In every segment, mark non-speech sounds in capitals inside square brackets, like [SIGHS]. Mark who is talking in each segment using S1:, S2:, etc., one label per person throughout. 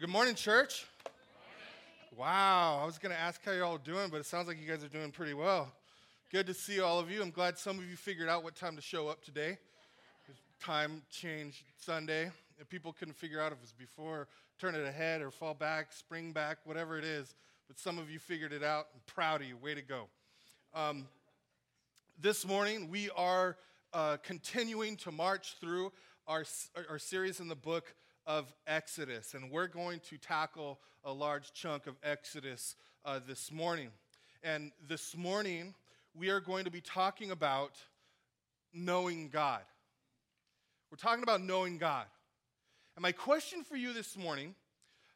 S1: Good morning, church. Wow, I was going to ask how you're all doing, but it sounds like you guys are doing pretty well. Good to see all of you. I'm glad some of you figured out what time to show up today. Time changed Sunday. If people couldn't figure out if it was before, turn it ahead, or fall back, spring back, whatever it is. But some of you figured it out. I'm proud of you. Way to go. Um, this morning, we are uh, continuing to march through our, our series in the book of Exodus. And we're going to tackle a large chunk of Exodus uh, this morning. And this morning, we are going to be talking about knowing God. We're talking about knowing God. And my question for you this morning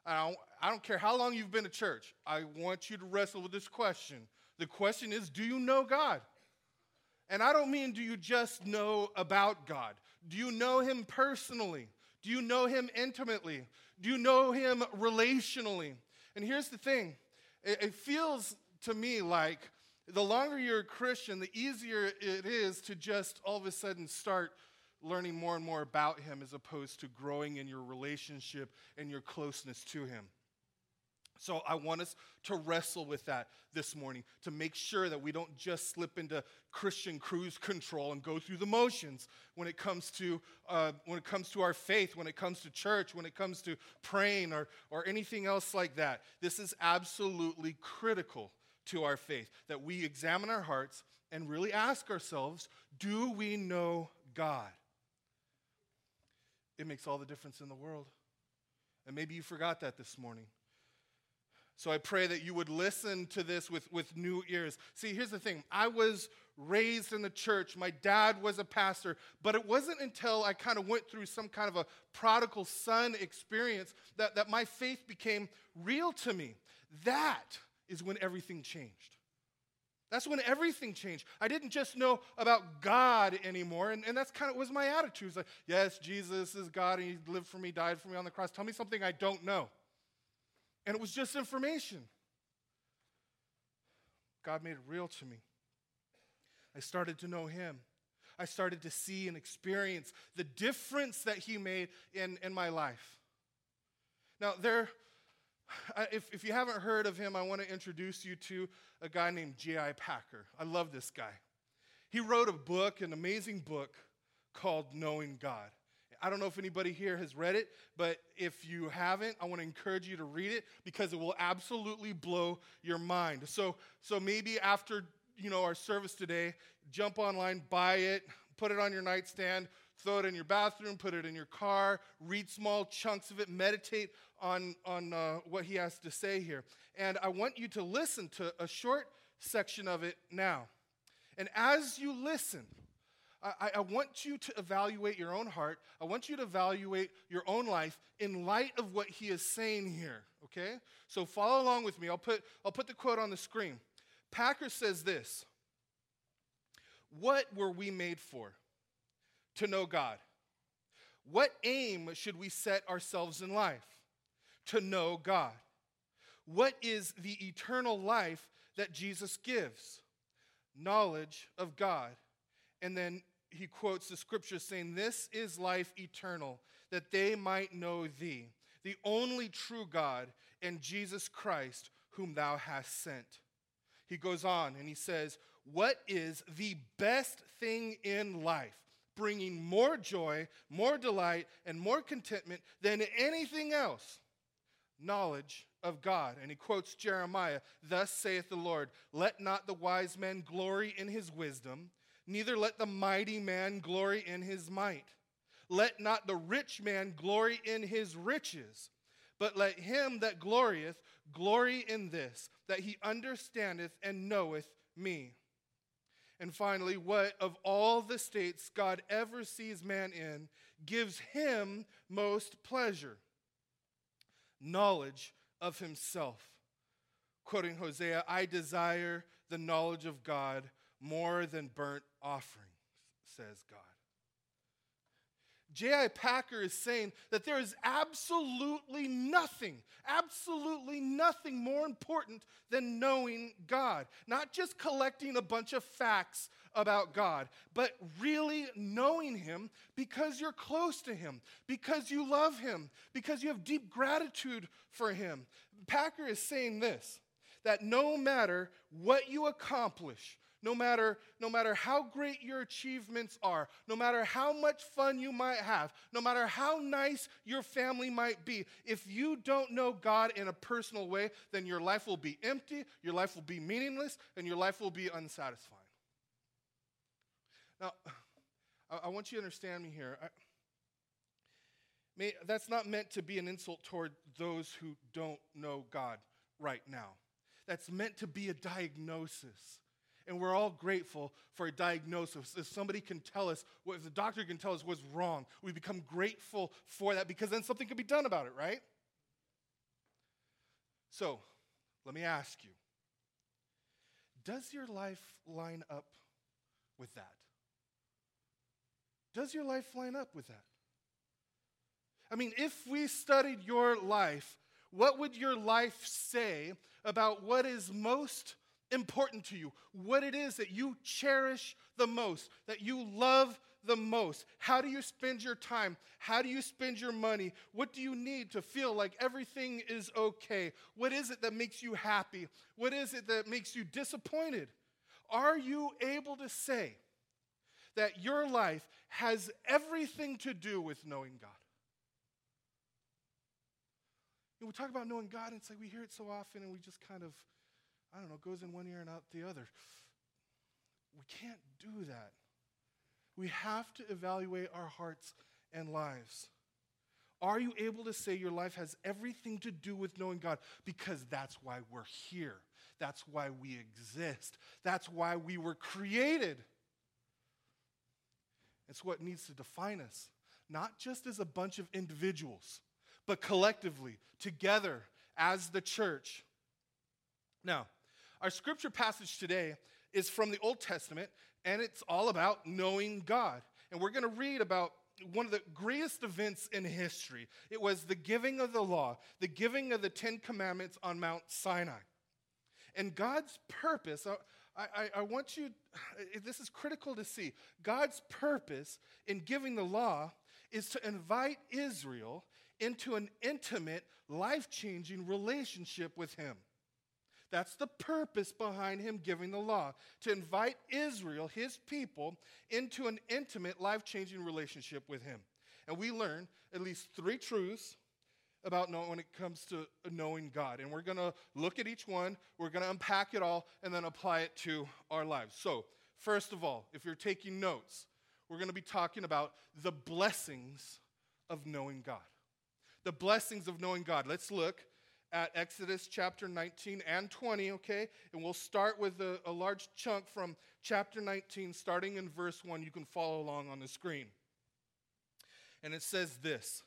S1: I don't, I don't care how long you've been to church, I want you to wrestle with this question. The question is Do you know God? And I don't mean do you just know about God? Do you know Him personally? Do you know him intimately? Do you know him relationally? And here's the thing it, it feels to me like the longer you're a Christian, the easier it is to just all of a sudden start learning more and more about him as opposed to growing in your relationship and your closeness to him. So I want us to wrestle with that this morning to make sure that we don't just slip into Christian cruise control and go through the motions when it comes to uh, when it comes to our faith, when it comes to church, when it comes to praying or or anything else like that. This is absolutely critical to our faith that we examine our hearts and really ask ourselves, do we know God? It makes all the difference in the world. And maybe you forgot that this morning. So I pray that you would listen to this with, with new ears. See, here's the thing I was raised in the church, my dad was a pastor, but it wasn't until I kind of went through some kind of a prodigal son experience that, that my faith became real to me. That is when everything changed. That's when everything changed. I didn't just know about God anymore, and, and that's kind of was my attitude. It's like, yes, Jesus is God, and He lived for me, died for me on the cross. Tell me something I don't know. And it was just information. God made it real to me. I started to know Him. I started to see and experience the difference that He made in, in my life. Now, there, if, if you haven't heard of him, I want to introduce you to a guy named J.I. Packer. I love this guy. He wrote a book, an amazing book called Knowing God. I don't know if anybody here has read it, but if you haven't, I want to encourage you to read it because it will absolutely blow your mind. So, so maybe after you know our service today, jump online, buy it, put it on your nightstand, throw it in your bathroom, put it in your car, read small chunks of it, meditate on, on uh, what he has to say here. And I want you to listen to a short section of it now. And as you listen, I, I, want you to evaluate your own heart. I want you to evaluate your own life in light of what he is saying here, okay? So follow along with me. I'll put, I'll put the quote on the screen. Packer says this What were we made for? To know God. What aim should we set ourselves in life? To know God. What is the eternal life that Jesus gives? Knowledge of God and then he quotes the scripture saying, This is life eternal, that they might know thee, the only true God, and Jesus Christ, whom thou hast sent. He goes on and he says, What is the best thing in life? Bringing more joy, more delight, and more contentment than anything else knowledge of God. And he quotes Jeremiah Thus saith the Lord, Let not the wise man glory in his wisdom neither let the mighty man glory in his might. Let not the rich man glory in his riches, but let him that glorieth glory in this, that he understandeth and knoweth me. And finally, what of all the states God ever sees man in gives him most pleasure? Knowledge of himself. Quoting Hosea, I desire the knowledge of God more than burnt offerings, says God. J.I. Packer is saying that there is absolutely nothing, absolutely nothing more important than knowing God. Not just collecting a bunch of facts about God, but really knowing Him because you're close to Him, because you love Him, because you have deep gratitude for Him. Packer is saying this that no matter what you accomplish, no matter, no matter how great your achievements are, no matter how much fun you might have, no matter how nice your family might be, if you don't know God in a personal way, then your life will be empty, your life will be meaningless, and your life will be unsatisfying. Now, [SIGHS] I, want you to understand me here. I, may, that's not meant to be an insult toward those who don't know God right now. That's meant to be a diagnosis and we're all grateful for a diagnosis. If somebody can tell us, if the doctor can tell us what's wrong, we become grateful for that because then something can be done about it, right? So, let me ask you Does your life line up with that? Does your life line up with that? I mean, if we studied your life, what would your life say about what is most important to you, what it is that you cherish the most, that you love the most. How do you spend your time? How do you spend your money? What do you need to feel like everything is okay? What is it that makes you happy? What is it that makes you disappointed? Are you able to say that your life has everything to do with knowing God? we talk about knowing God, and it's like we hear it so often, and we just kind of I don't know, goes in one ear and out the other. We can't do that. We have to evaluate our hearts and lives. Are you able to say your life has everything to do with knowing God? Because that's why we're here. That's why we exist. That's why we were created. It's what needs to define us, not just as a bunch of individuals, but collectively, together as the church. Now, our scripture passage today is from the Old Testament, and it's all about knowing God. And we're going to read about one of the greatest events in history. It was the giving of the law, the giving of the Ten Commandments on Mount Sinai. And God's purpose, uh, I, I, I, want you, [SIGHS] this is critical to see. God's purpose in giving the law is to invite Israel into an intimate, life changing relationship with Him. That's the purpose behind him giving the law to invite Israel, his people, into an intimate, life changing relationship with him. And we learn at least three truths about knowing when it comes to knowing God. And we're going to look at each one, we're going to unpack it all, and then apply it to our lives. So, first of all, if you're taking notes, we're going to be talking about the blessings of knowing God. The blessings of knowing God. Let's look at Exodus chapter 19 and 20, okay? And we'll start with a, a, large chunk from chapter 19, starting in verse 1. You can follow along on the screen. And it says this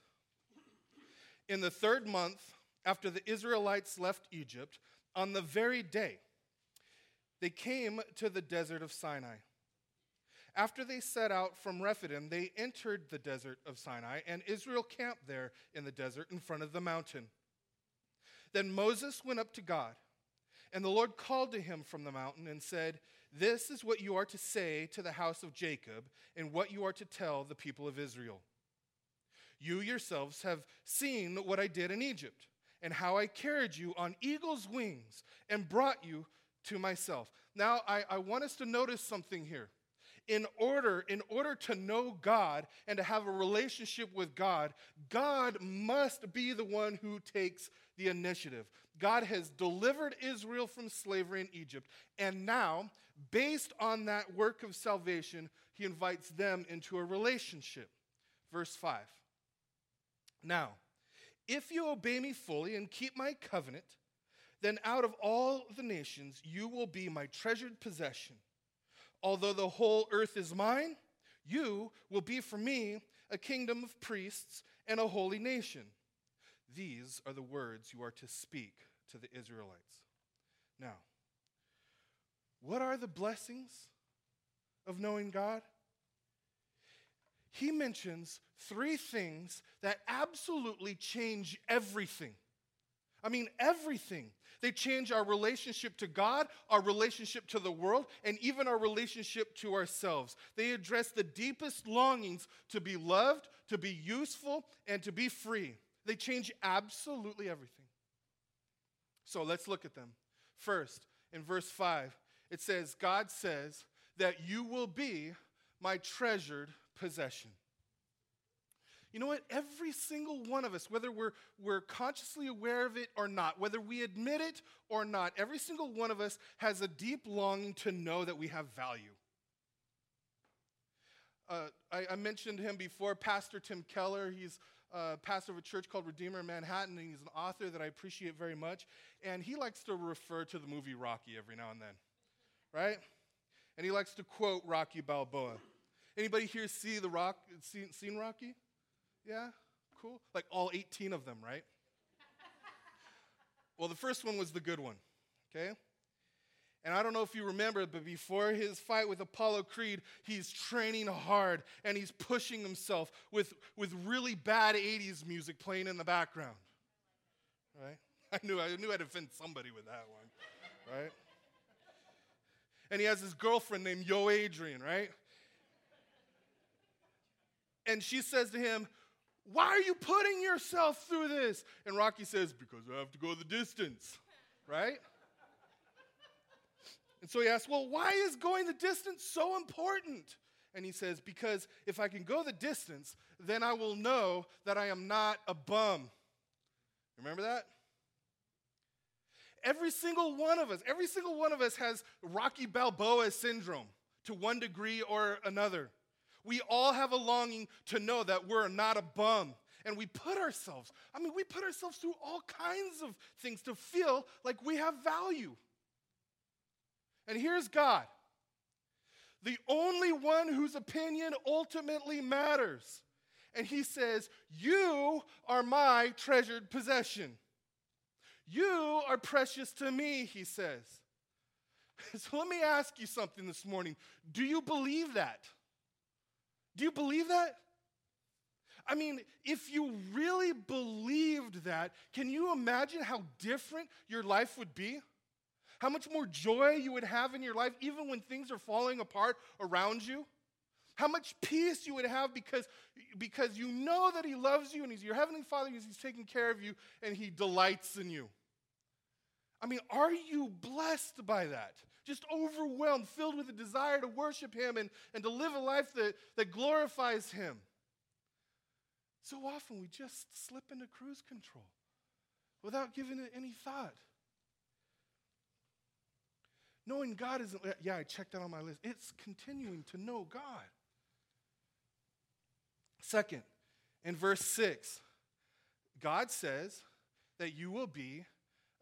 S1: In the third month, after the Israelites left Egypt, on the very day, they came to the desert of Sinai. After they set out from Rephidim, they entered the desert of Sinai, and Israel camped there in the desert in front of the mountain. Then Moses went up to God, and the Lord called to him from the mountain and said, This is what you are to say to the house of Jacob, and what you are to tell the people of Israel. You yourselves have seen what I did in Egypt, and how I carried you on eagle's wings and brought you to myself. Now, I, I want us to notice something here in order in order to know God and to have a relationship with God, God must be the one who takes the initiative. God has delivered Israel from slavery in Egypt, and now, based on that work of salvation, he invites them into a relationship. Verse 5. Now, if you obey me fully and keep my covenant, then out of all the nations you will be my treasured possession Although the whole earth is mine, you will be for me a kingdom of priests and a holy nation. These are the words you are to speak to the Israelites. Now, what are the blessings of knowing God? he mentions three things that absolutely change everything. I mean, everything. They change our relationship to God, our relationship to the world, and even our relationship to ourselves. They address the deepest longings to be loved, to be useful, and to be free. They change absolutely everything. So let's look at them. First, in verse 5, it says, God says that you will be my treasured possession. You know what? Every single one of us, whether we're, we're consciously aware of it or not, whether we admit it or not, every single one of us has a deep longing to know that we have value. Uh, I, I, mentioned him before, Pastor Tim Keller. He's pastor of a church called Redeemer in Manhattan, and he's an author that I appreciate very much. And he likes to refer to the movie Rocky every now and then, right? And he likes to quote Rocky Balboa. Anybody here see the Rock? Seen, seen Rocky? Yeah, cool. Like all 18 of them, right? well, the first one was the good one, okay? And I don't know if you remember, but before his fight with Apollo Creed, he's training hard and he's pushing himself with, with really bad 80s music playing in the background. Right? [LAUGHS] I knew I knew I'd offend somebody with that one. Right? And he has his girlfriend named Yo Adrian, right? And she says to him, why are you putting yourself through this? And Rocky says, Because I have to go the distance, right? And so he asks, Well, why is going the distance so important? And he says, Because if I can go the distance, then I will know that I am not a bum. Remember that? Every single one of us, every single one of us has Rocky Balboa syndrome to one degree or another. We all have a longing to know that we're not a bum. And we put ourselves, I mean, we put ourselves through all kinds of things to feel like we have value. And here's God, the only one whose opinion ultimately matters. And he says, You are my treasured possession. You are precious to me, he says. [LAUGHS] So let me ask you something this morning. Do you believe that? Do you believe that? I mean, if you really believed that, can you imagine how different your life would be? How much more joy you would have in your life, even when things are falling apart around you? How much peace you would have because, because you know that He loves you and He's your Heavenly Father, He's, he's taking care of you, and He delights in you. I mean, are you blessed by that? Just overwhelmed, filled with a desire to worship Him and, and to live a life that, that glorifies Him. So often we just slip into cruise control without giving it any thought. Knowing God isn't, yeah, I checked that on my list. It's continuing to know God. Second, in verse 6, God says that you will be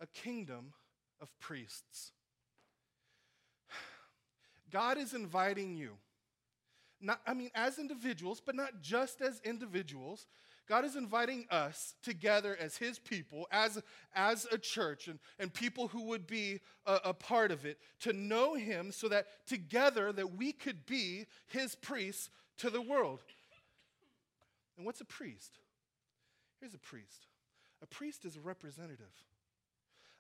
S1: a kingdom of priests. God is inviting you. Not, I mean, as individuals, but not just as individuals. God is inviting us together as His people, as, as a church, and, and people who would be a, a part of it, to know Him so that together that we could be His priests to the world. And what's a priest? Here's a priest. A priest is a representative.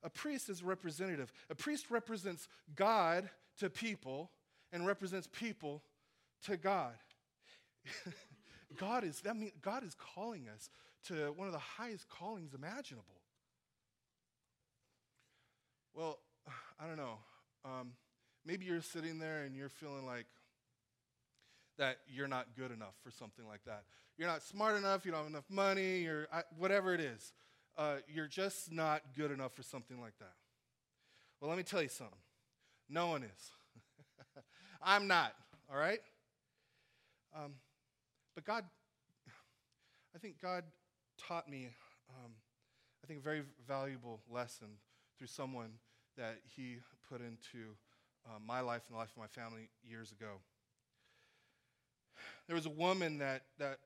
S1: A priest is a representative. A priest represents God to people and represents people to God. [LAUGHS] God is, that mean, God is calling us to one of the highest callings imaginable. Well, I don't know. Um, maybe you're sitting there and you're feeling like that you're not good enough for something like that. You're not smart enough, you don't have enough money, you're, whatever it is. Uh, you're just not good enough for something like that. Well, let me tell you something. No one is. I'm not, all right? Um, but God, I think God taught me, um, I think, a very valuable lesson through someone that He put into uh, my life and the life of my family years ago. There was a woman that, that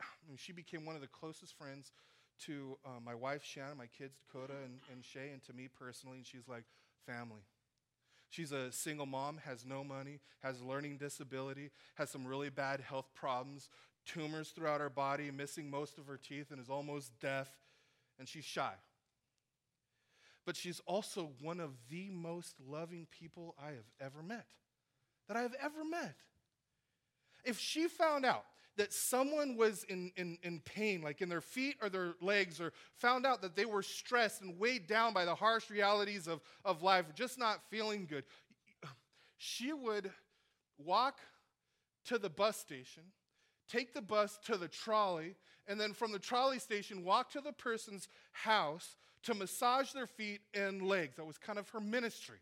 S1: I mean, she became one of the closest friends to uh, my wife, Shannon, my kids, Dakota and, and Shay, and to me personally, and she's like family. She's a single mom, has no money, has learning disability, has some really bad health problems, tumors throughout her body, missing most of her teeth, and is almost deaf, and she's shy. But she's also one of the most loving people I have ever met, that I have ever met. If she found out that someone was in, in, in pain, like in their feet or their legs, or found out that they were stressed and weighed down by the harsh realities of, of life, just not feeling good, she would walk to the bus station, take the bus to the trolley, and then from the trolley station, walk to the person's house to massage their feet and legs. That was kind of her ministry.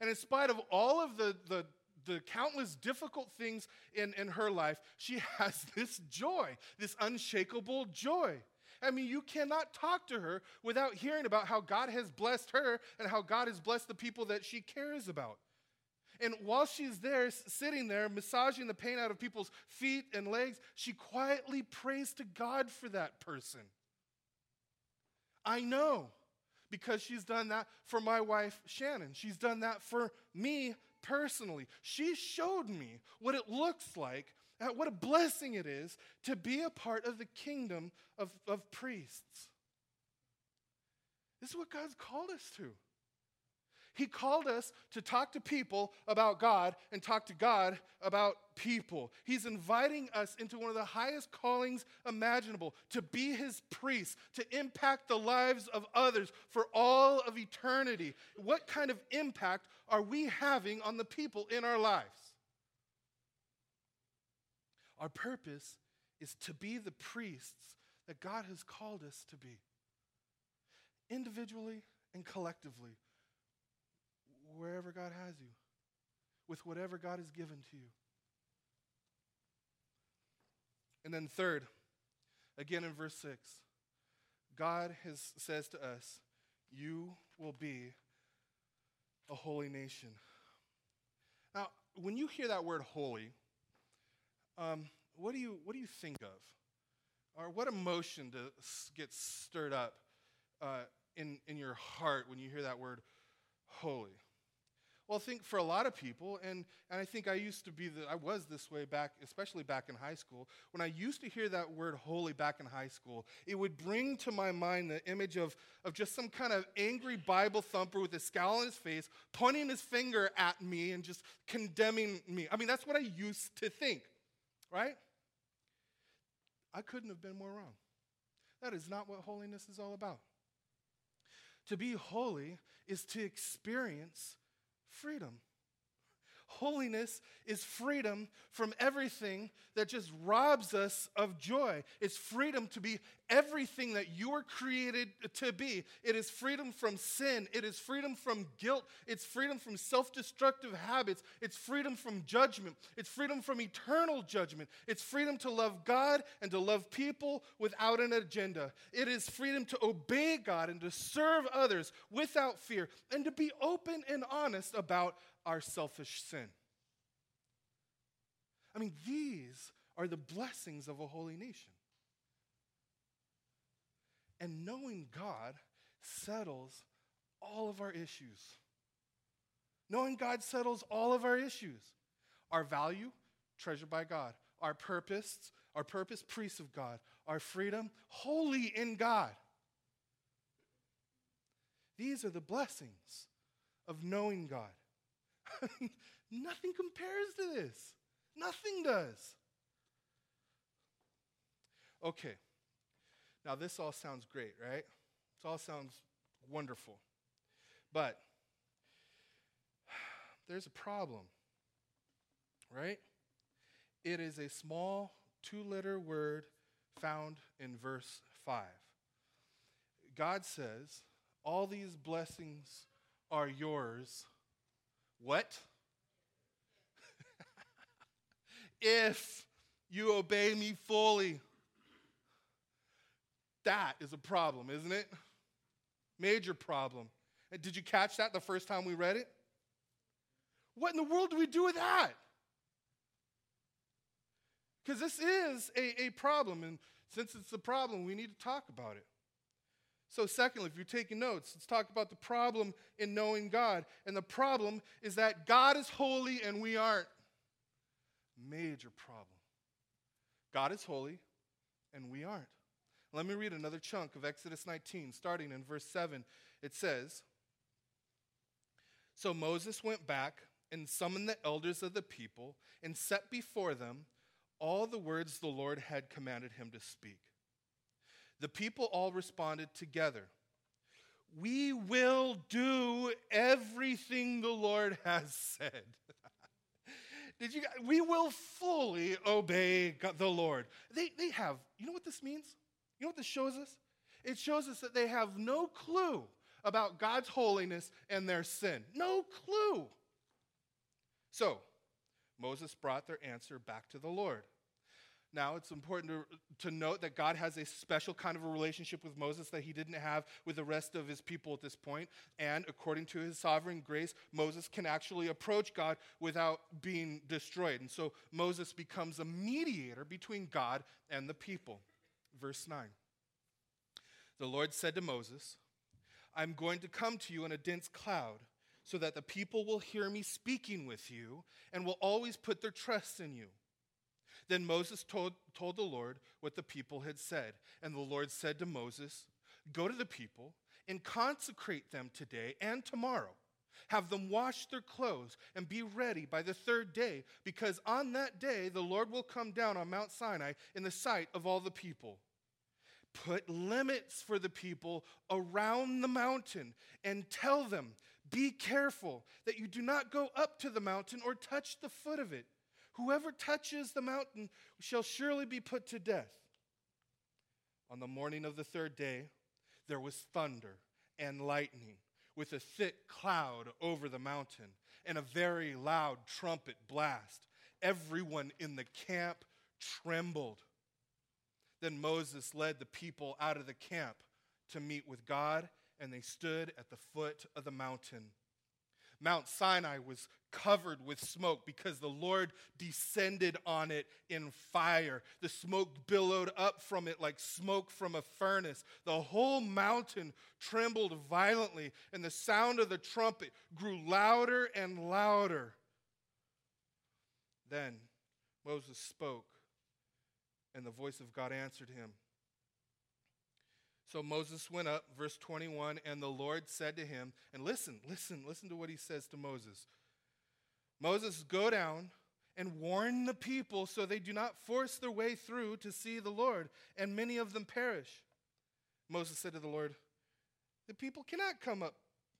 S1: And in spite of all of the, the the countless difficult things in, in her life, she [LAUGHS] has this joy, this unshakable joy. I mean, you cannot talk to her without hearing about how God has blessed her and how God has blessed the people that she cares about. And while she's there, sitting there, massaging the pain out of people's feet and legs, she quietly prays to God for that person. I know because she's done that for my wife, Shannon. She's done that for me personally. She showed me what it looks like, uh, what a blessing it is to be a part of the kingdom of, of priests. This is what God's called us to. He called us to talk to people about God and talk to God about people. He's inviting us into one of the highest callings imaginable to be His priest, to impact the lives of others for all of eternity. What kind of impact are we having on the people in our lives? Our purpose is to be the priests that God has called us to be, individually and collectively wherever God has you, with whatever God has given to you. And then, third, again in verse 6, God has, says to us, You will be a holy nation. Now, when you hear that word holy, um, what, do you, what do you think of? Or what emotion does, gets stirred up uh, in, in your heart when you hear that word holy? Well, I think for a lot of people, and, and I think I used to be, the, I was this way back, especially back in high school. When I used to hear that word holy back in high school, it would bring to my mind the image of, of just some kind of angry Bible thumper with a scowl on his face, pointing his finger at me and just condemning me. I mean, that's what I used to think, right? I couldn't have been more wrong. That is not what holiness is all about. To be holy is to experience freedom. Holiness is freedom from everything that just robs us of joy. It's freedom to be everything that you were created to be. It is freedom from sin. It is freedom from guilt. It's freedom from self destructive habits. It's freedom from judgment. It's freedom from eternal judgment. It's freedom to love God and to love people without an agenda. It is freedom to obey God and to serve others without fear and to be open and honest about our selfish sin. I mean, these are the blessings of a holy nation. And knowing God settles all of our issues. Knowing God settles all of our issues. Our value, treasured by God. Our purpose, our purpose, priest of God. Our freedom, holy in God. These are the blessings of knowing God. [LAUGHS] Nothing compares to this. Nothing does. Okay. Now, this all sounds great, right? This all sounds wonderful. But [SIGHS] there's a problem, right? It is a small two letter word found in verse 5. God says, All these blessings are yours what? [LAUGHS] if you obey me fully. That is a problem, isn't it? Major problem. Did you catch that the first time we read it? What in the world do we do with that? Because this is a, a problem, and since it's a problem, we need to talk about it. So, secondly, if you're taking notes, let's talk about the problem in knowing God. And the problem is that God is holy and we aren't. Major problem. God is holy and we aren't. Let me read another chunk of Exodus 19, starting in verse 7. It says So Moses went back and summoned the elders of the people and set before them all the words the Lord had commanded him to speak. The people all responded together We will do everything the Lord has said. [LAUGHS] Did you we will fully obey the Lord. They, they have, you know what this means? You know what this shows us? It shows us that they have no clue about God's holiness and their sin. No clue. So, Moses brought their answer back to the Lord. Now, it's important to, to note that God has a special kind of a relationship with Moses that he didn't have with the rest of his people at this point. And according to his sovereign grace, Moses can actually approach God without being destroyed. And so Moses becomes a mediator between God and the people. Verse 9 The Lord said to Moses, I'm going to come to you in a dense cloud so that the people will hear me speaking with you and will always put their trust in you. Then Moses told, told the Lord what the people had said. And the Lord said to Moses, Go to the people and consecrate them today and tomorrow. Have them wash their clothes and be ready by the third day, because on that day the Lord will come down on Mount Sinai in the sight of all the people. Put limits for the people around the mountain and tell them, Be careful that you do not go up to the mountain or touch the foot of it Whoever touches the mountain shall surely be put to death. On the morning of the third day, there was thunder and lightning with a thick cloud over the mountain and a very loud trumpet blast. Everyone in the camp trembled. Then Moses led the people out of the camp to meet with God, and they stood at the foot of the mountain. Mount Sinai was covered with smoke because the Lord descended on it in fire. The smoke billowed up from it like smoke from a furnace. The whole mountain trembled violently, and the sound of the trumpet grew louder and louder. Then Moses spoke, and the voice of God answered him. So Moses went up, verse 21, and the Lord said to him, and listen, listen, listen to what he says to Moses. Moses, go down and warn the people so they do not force their way through to see the Lord, and many of them perish. Moses said to the Lord, The people cannot come up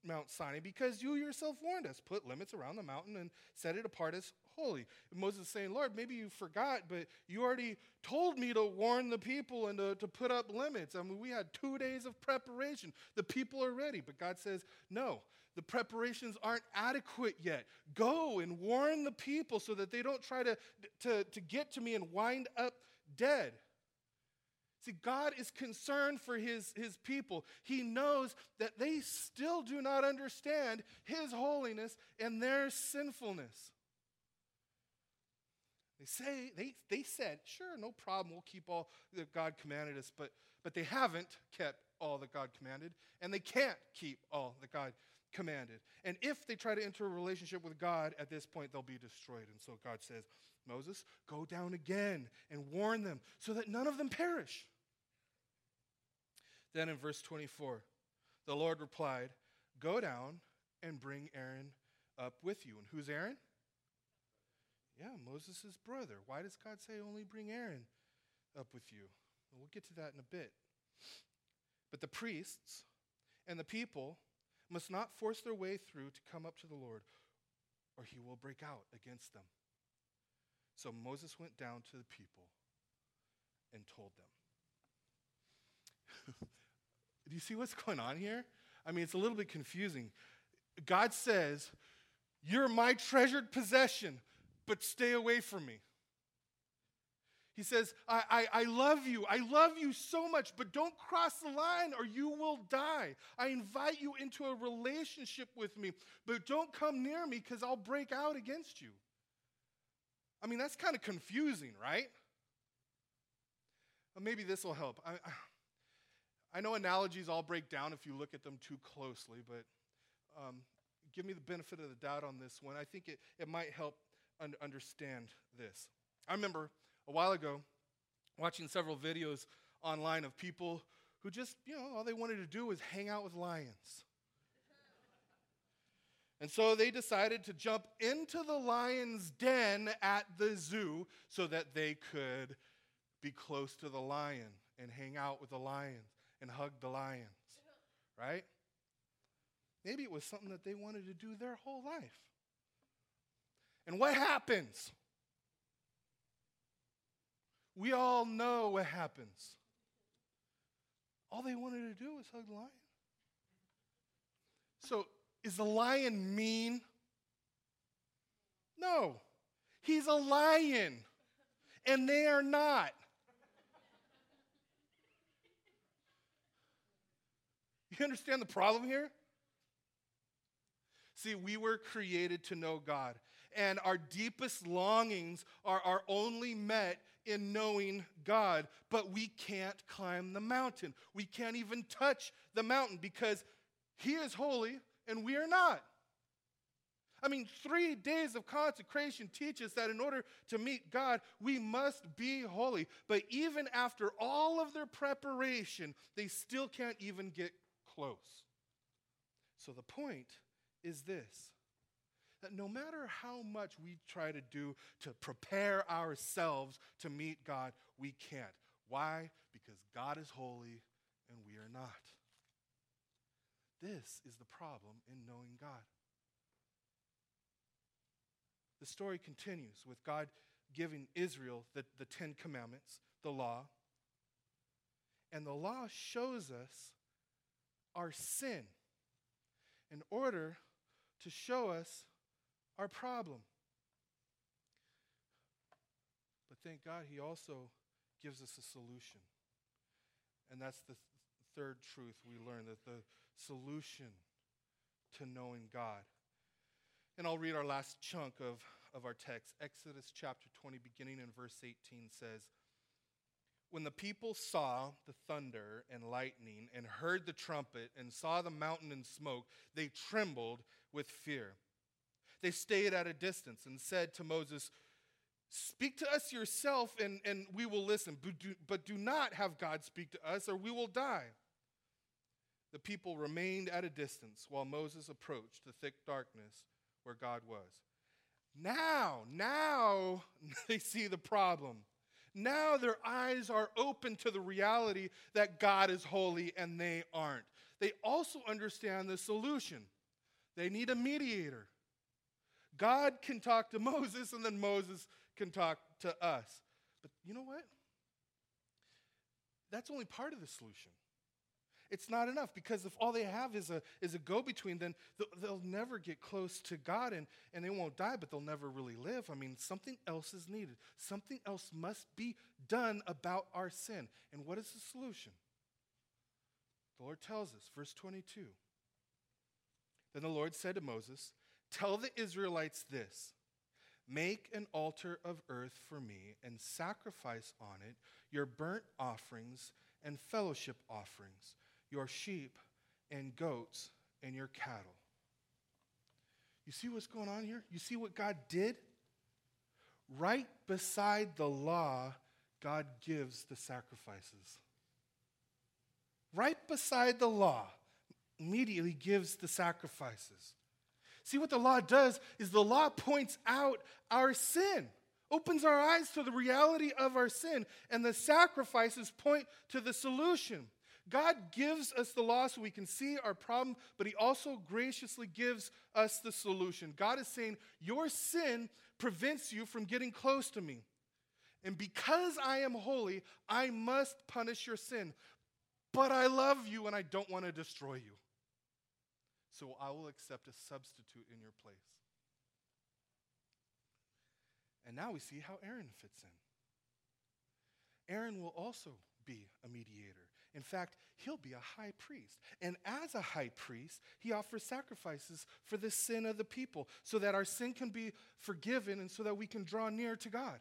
S1: Mount Sinai because you yourself warned us. Put limits around the mountain and set it apart as holy. And Moses is saying, Lord, maybe you forgot, but you already told me to warn the people and to, to put up limits. I mean, we had two days of preparation. The people are ready. But God says, no, the preparations aren't adequate yet. Go and warn the people so that they don't try to, to, to get to me and wind up dead. See, God is concerned for his, his people. He knows that they still do not understand his holiness and their sinfulness. They say, they, they said, sure, no problem, we'll keep all that God commanded us, but, but they haven't kept all that God commanded, and they can't keep all that God commanded. And if they try to enter a relationship with God at this point, they'll be destroyed. And so God says, Moses, go down again and warn them so that none of them perish. Then in verse 24, the Lord replied, Go down and bring Aaron up with you. And who's Aaron? Yeah, Moses' brother. Why does God say only bring Aaron up with you? Well, we'll get to that in a bit. But the priests and the people must not force their way through to come up to the Lord, or he will break out against them. So Moses went down to the people and told them. [LAUGHS] Do you see what's [LAUGHS] going on here? I mean, it's a little bit confusing. God says, You're my treasured possession, but stay away from me. He says, I, I, I, love you. I love you so much, but don't cross the line or you will die. I invite you into a relationship with me, but don't come near me because I'll break out against you. I mean, that's kind of confusing, right? Well, maybe this will help. I, I know analogies all break down if you look at them too closely, but um, give me the benefit of the doubt on this one. I think it, it might help un- understand this. I remember a while ago watching several videos online of people who just, you know, all they wanted to do was hang out with lions. And so they decided to jump into the lion's den at the zoo so that they could be close to the lion and hang out with the lions and hug the lions, right? Maybe it was something that they wanted to do their whole life. And what happens? We all know what happens. All they wanted to do was hug the lion. So, is the lion mean? No. He's a lion, and they are not. You understand the problem here? See, we were created to know God, and our deepest longings are, are only met in knowing God, but we can't climb the mountain. We can't even touch the mountain because He is holy and we are not. I mean, three days of consecration teach us that in order to meet God, we must be holy. But even after all of their preparation, they still can't even get close. So the point is this that no matter how much we try to do to prepare ourselves to meet God, we can't. Why? Because God is holy and we are not. This is the problem in knowing God. The story continues with God giving Israel the, the Ten Commandments, the law. And the law shows us our sin in order to show us our problem. But thank God, He also gives us a solution. And that's the th- third truth we learn that the solution to knowing God. And I'll read our last chunk of, of our text. Exodus chapter 20, beginning in verse 18, says, When the people saw the thunder and lightning, and heard the trumpet, and saw the mountain in smoke, they trembled with fear. They stayed at a distance and said to Moses, Speak to us yourself, and, and we will listen, but do, but do not have God speak to us, or we will die. The people remained at a distance while Moses approached the thick darkness where God was. Now, now [LAUGHS] they see the problem. Now their eyes are open to the reality that God is holy and they aren't. They also understand the solution. They need a mediator. God can talk to [LAUGHS] Moses and then Moses can talk to us. But you know what? That's only part of the solution it's not enough because if all they have is a, is a go between, then they'll never get close to God and, and they won't die, but they'll never really live. I mean, something else is needed. Something else must be done about our sin. And what is the solution? The Lord tells us, verse 22. Then the Lord said to Moses, Tell the Israelites this Make an altar of earth for me and sacrifice on it your burnt offerings and fellowship offerings your sheep and goats and your cattle. You see what's going on here? You see what God did? Right beside the law, God gives the sacrifices. Right beside the law, immediately gives the sacrifices. See, what the law does is the law points out our sin, opens our eyes to the reality of our sin, and the sacrifices point to the solution. God gives us the law so we can see our problem, but He also graciously gives us the solution. God is saying, Your sin prevents you from getting close to me. And because I am holy, I must punish your sin. But I love you and I don't want to destroy you. So I will accept a substitute in your place. And now we see how Aaron fits in. Aaron will also be a mediator. In fact, he'll be a high priest. And as a high priest, he offers sacrifices for the sin of the people so that our sin can be forgiven and so that we can draw near to God.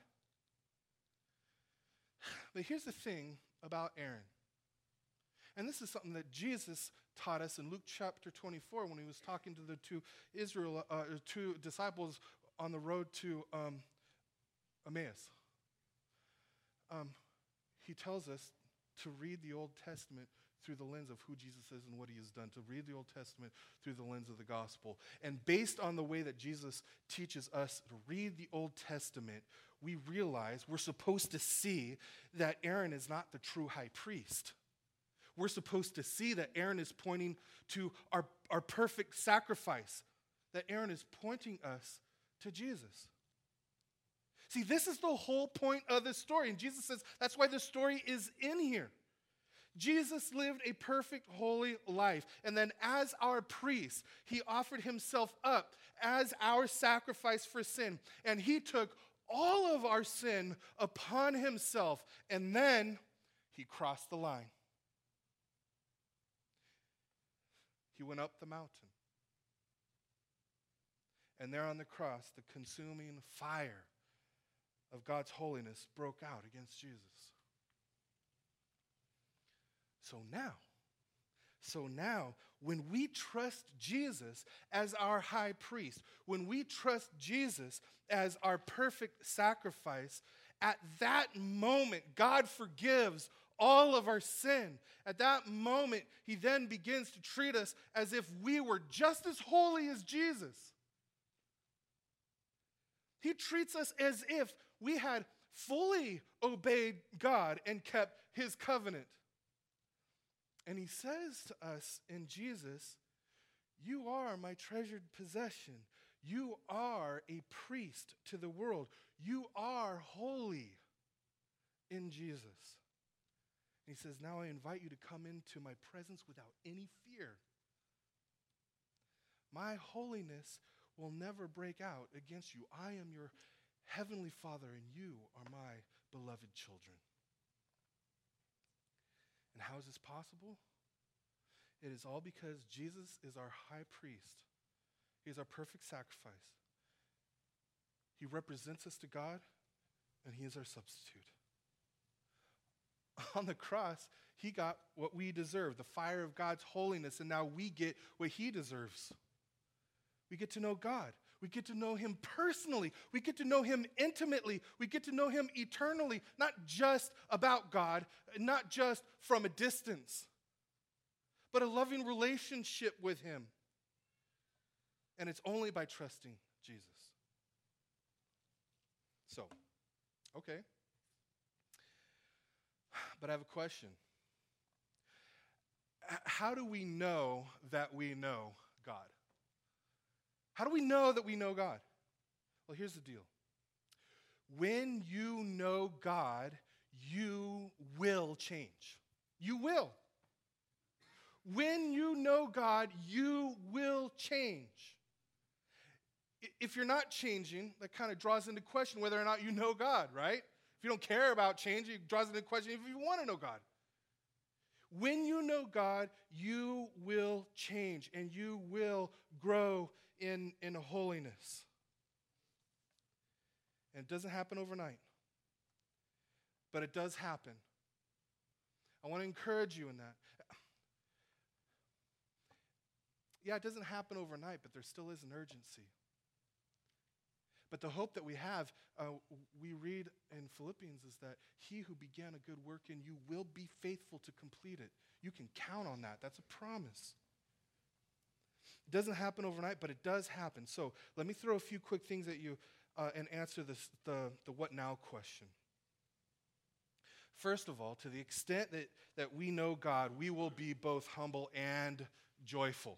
S1: [SIGHS] But here's the thing about Aaron And this is something that Jesus taught us in Luke chapter 24 when he was talking to the two Israel, uh, two disciples on the road to um, Emmaus. Um, he tells us to read the Old Testament through the lens of who Jesus is and what he has done, to read the Old Testament through the lens of the gospel. And based on the way that Jesus teaches us to read the Old Testament, we realize we're supposed to see that Aaron is not the true high priest. We're supposed to see that Aaron is pointing to our, our perfect sacrifice, that Aaron is pointing us to Jesus. See, this is the whole point of the story. And Jesus says that's why the story is in here. Jesus lived a perfect, holy life. And then, as our priest, he offered himself up as our sacrifice for sin. And he took all of our sin upon himself. And then he crossed the line. He went up the mountain. And there on the cross, the consuming fire God's holiness broke out against Jesus. So now, so now, when we trust Jesus as our high priest, when we trust Jesus as our perfect sacrifice, at that moment, God forgives all of our sin. At that moment, He then begins to treat us as if we were just as holy as Jesus. He treats us as if we had fully obeyed God and kept His covenant. And He says to us in Jesus, You are my treasured possession. You are a priest to the world. You are holy in Jesus. And he says, Now I invite you to come into my presence without any fear. My holiness will never break out against you. I am your heavenly Father, and you are my beloved children. And how is this possible? It is all because Jesus is our high priest. He is our perfect sacrifice. He represents us to God, and He is our substitute. [LAUGHS] On the cross, He got what we deserve the fire of God's holiness, and now we get what He deserves. We get to know God. We get to know Him personally. We get to know Him intimately. We get to know Him eternally, not just about God, not just from a distance, but a loving relationship with Him. And it's only by trusting Jesus. So, okay. But I have a question. How do we know that we know God? How do we know that we know God? Well, here's the deal. When you know God, you will change. You will. When you know God, you will change. If you're not changing, that kind of draws into question whether or not you know God, right? If you don't care about changing, it draws into question if you want to know God. When you know God, you will change and you will grow in, in holiness. And it doesn't happen overnight, but it does happen. I want to encourage you in that. Yeah, it doesn't happen overnight, but there still is an urgency. But the hope that we have, uh, we read in Philippians, is that he who began a good work in you will be faithful to complete it. You can count on that. That's a promise. It doesn't happen overnight, but it does happen. So let me throw a few quick things at you uh, and answer this, the, the what now question. First of all, to the extent that, that we know God, we will be both humble and joyful.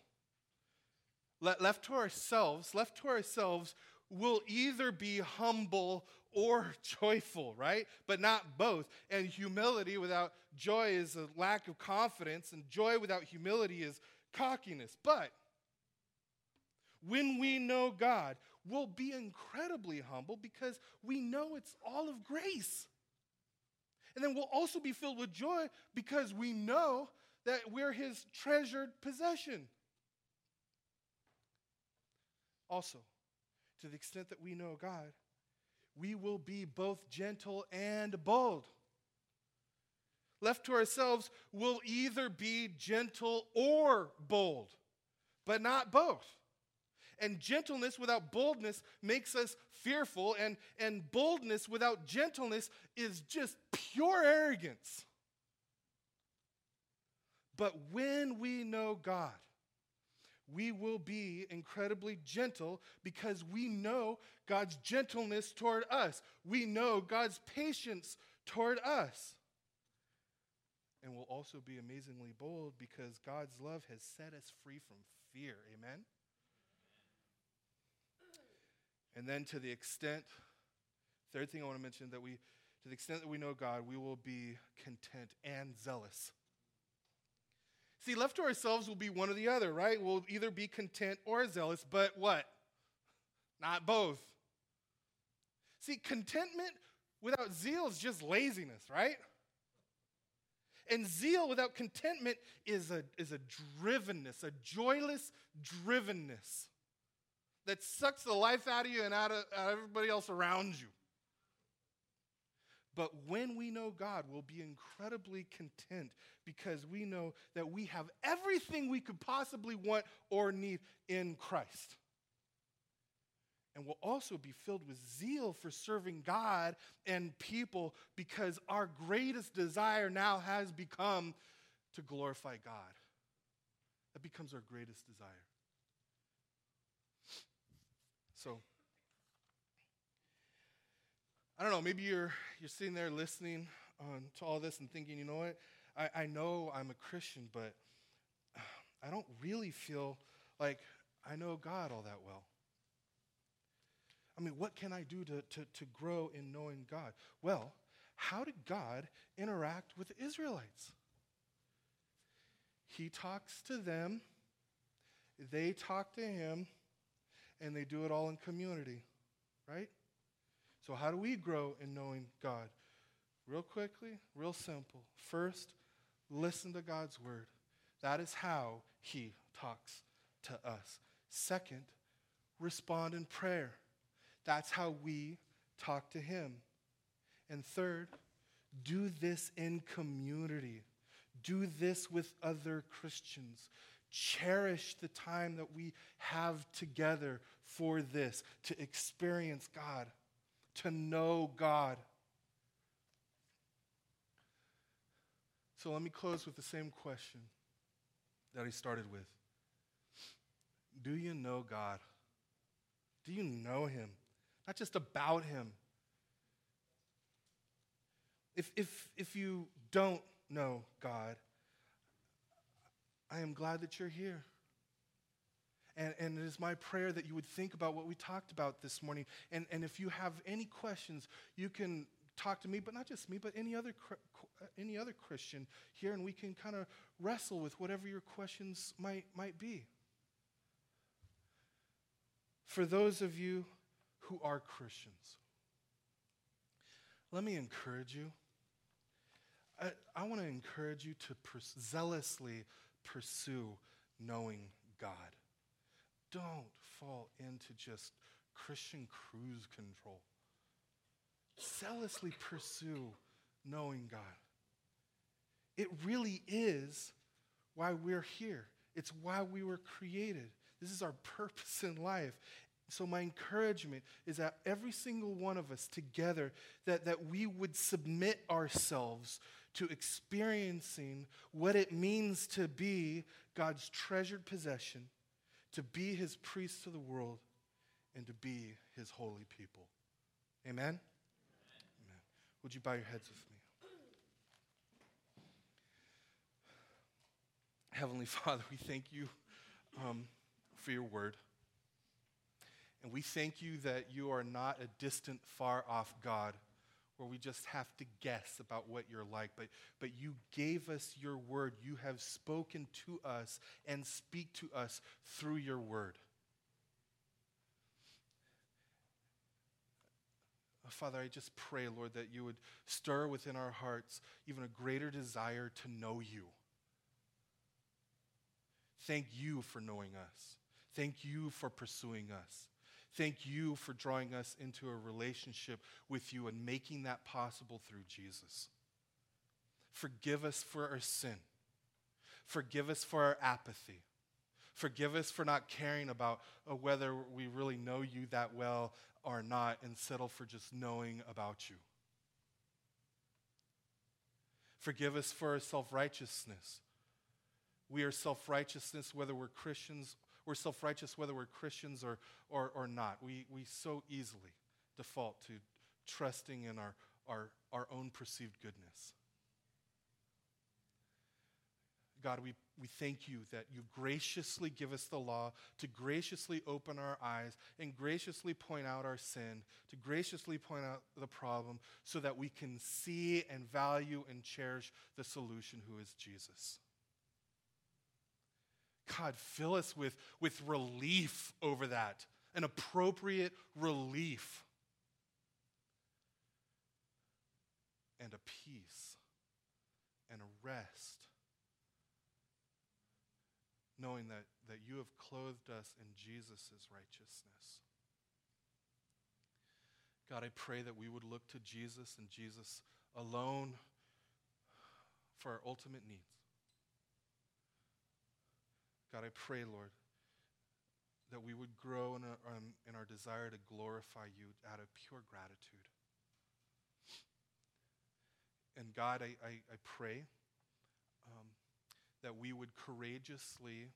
S1: Le- left to ourselves, left to ourselves, we'll either be humble or [LAUGHS] joyful, right? But not both. And humility without joy is a lack of confidence, and joy without humility is cockiness. But when we know God, we'll be incredibly humble because we know it's all of grace. And then we'll also be filled with joy because we know that we're his treasured possession. Also, to the extent that we know God, we will be both gentle and bold. left to ourselves, we'll either be gentle or bold, but not both. And gentleness without boldness makes us fearful, and, and boldness without gentleness is just pure arrogance. But when we know God, we will be incredibly gentle because we know God's gentleness toward us. We know God's patience toward us. And we'll also be amazingly bold because God's love has set us free from fear. Amen? And then to the extent, third thing I want to mention that we, to the extent that we know God, we will be content and zealous. See, left to ourselves will be one or the other, right? We'll either be content or zealous, but what? Not both. See, contentment without zeal is just laziness, right? And zeal without contentment is a, is a drivenness, a joyless drivenness that sucks the life out of you and out of, out of everybody else around you. But when we know God, we'll be incredibly content because we know that we have everything we could possibly want or need in Christ. And we'll also be filled with zeal for serving God and people because our greatest desire now has become to glorify God. That becomes our greatest desire. So, I don't know, maybe you're, you're sitting there listening um, to all this and thinking, you know what? I, I know I'm a Christian, but I don't really feel like I know God all that well. I mean, what can I do to, to, to grow in knowing God? Well, how did God interact with the Israelites? He talks to them, they talk to him, and they do it all in community, right? So, how do we grow in knowing God? Real quickly, real simple. First, listen to God's word. That is how He talks to us. Second, respond in prayer. That's how we talk to Him. And third, do this in community. Do this with other Christians. Cherish the time that we have together for this, to experience God to know God. So let me close with the same question that I started with Do you know God? Do you know him? Not just about him. If, if, if you don't know God, I am glad that you're here. And, and it is my prayer that you would think about what we talked about this morning. And, and if you have any questions, you can talk to me, but not just me, but any other, uh, any other Christian here, and we can kind of wrestle with whatever your questions might, might be. For those of you who are Christians, let me encourage you. I, I want to encourage you to pers- zealously pursue knowing God don't fall into just Christian cruise control. Zealously pursue knowing God. It really is why we're here. It's why we were created. This is our purpose in life. So my encouragement is that every single one of us together that, that we would submit ourselves to experiencing what it means to be God's treasured possession to be his priest to the world and to be his holy people. Amen? Amen. Amen. Would you bow your heads with me? Heavenly [LAUGHS] Father, we thank you um, for your word. And we thank you that you are not a distant, far off God where we just have to guess about what you're like, but, but you gave us your word. You have spoken to us and speak to us through your word. Father, I just pray, Lord, that you would stir within our hearts even a greater desire to know you. Thank you for knowing us. Thank you for pursuing us. Thank you for drawing us into a relationship with you and making that possible through Jesus. Forgive us for our sin. Forgive us for our apathy. Forgive us for not caring about uh, whether we really know you that well or not and settle for just knowing about you. Forgive us for our self righteousness. We are self righteousness whether we're Christians, we're self righteous whether we're Christians or, or, or not. We, we so easily default to trusting in our, our, our own perceived goodness. God, we, we thank you that you graciously give us the law to graciously open our eyes and graciously point out our sin, to graciously point out the problem so that we can see and value and cherish the solution who is Jesus. God, fill us with, with relief over that, an appropriate relief and a peace and a rest knowing that, that you have clothed us in Jesus' righteousness. God, I pray that we would look to Jesus and Jesus alone for our ultimate needs. God, I pray, Lord, that we would grow in our, um, in our desire to glorify you out of pure gratitude. And God, I, I, I pray um, that we would courageously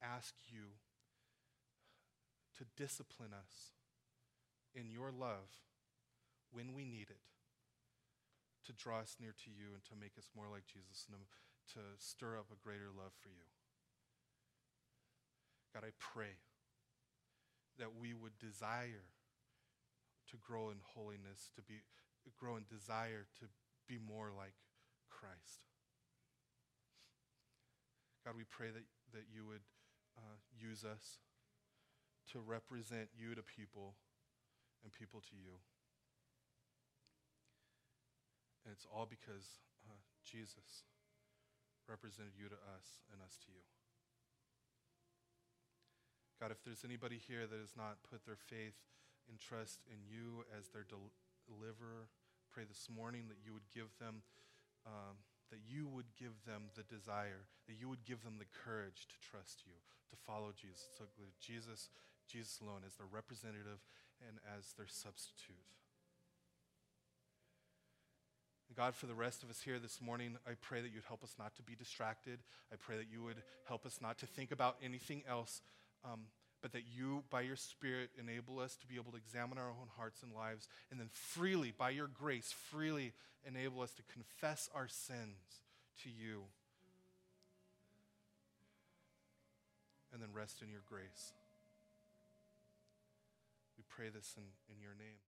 S1: ask you to discipline us in your love when we need it, to draw us near to you and to make us more like Jesus and to stir up a greater love for you. God, I pray that we would desire to grow in holiness, to be grow in desire to be more like Christ. God, we pray that, that you would uh, use us to represent you to people and people to you. And it's all because uh, Jesus represented you to us and us to you. God, if there's anybody here that has not put their faith and trust in you as their del- deliverer, pray this morning that you would give them. Um, that you would give them the desire, that you would give them the courage to trust you, to follow Jesus. Jesus, Jesus alone as their representative and as their substitute. God, for the rest of us here this morning, I pray that you'd help us not to be distracted. I pray that you would help us not to think about anything else, um, but that you, by your Spirit, enable us to be able to examine our own hearts and lives, and then freely, by your grace, freely enable us to confess our sins to you, and then rest in your grace. We pray this in, in your name.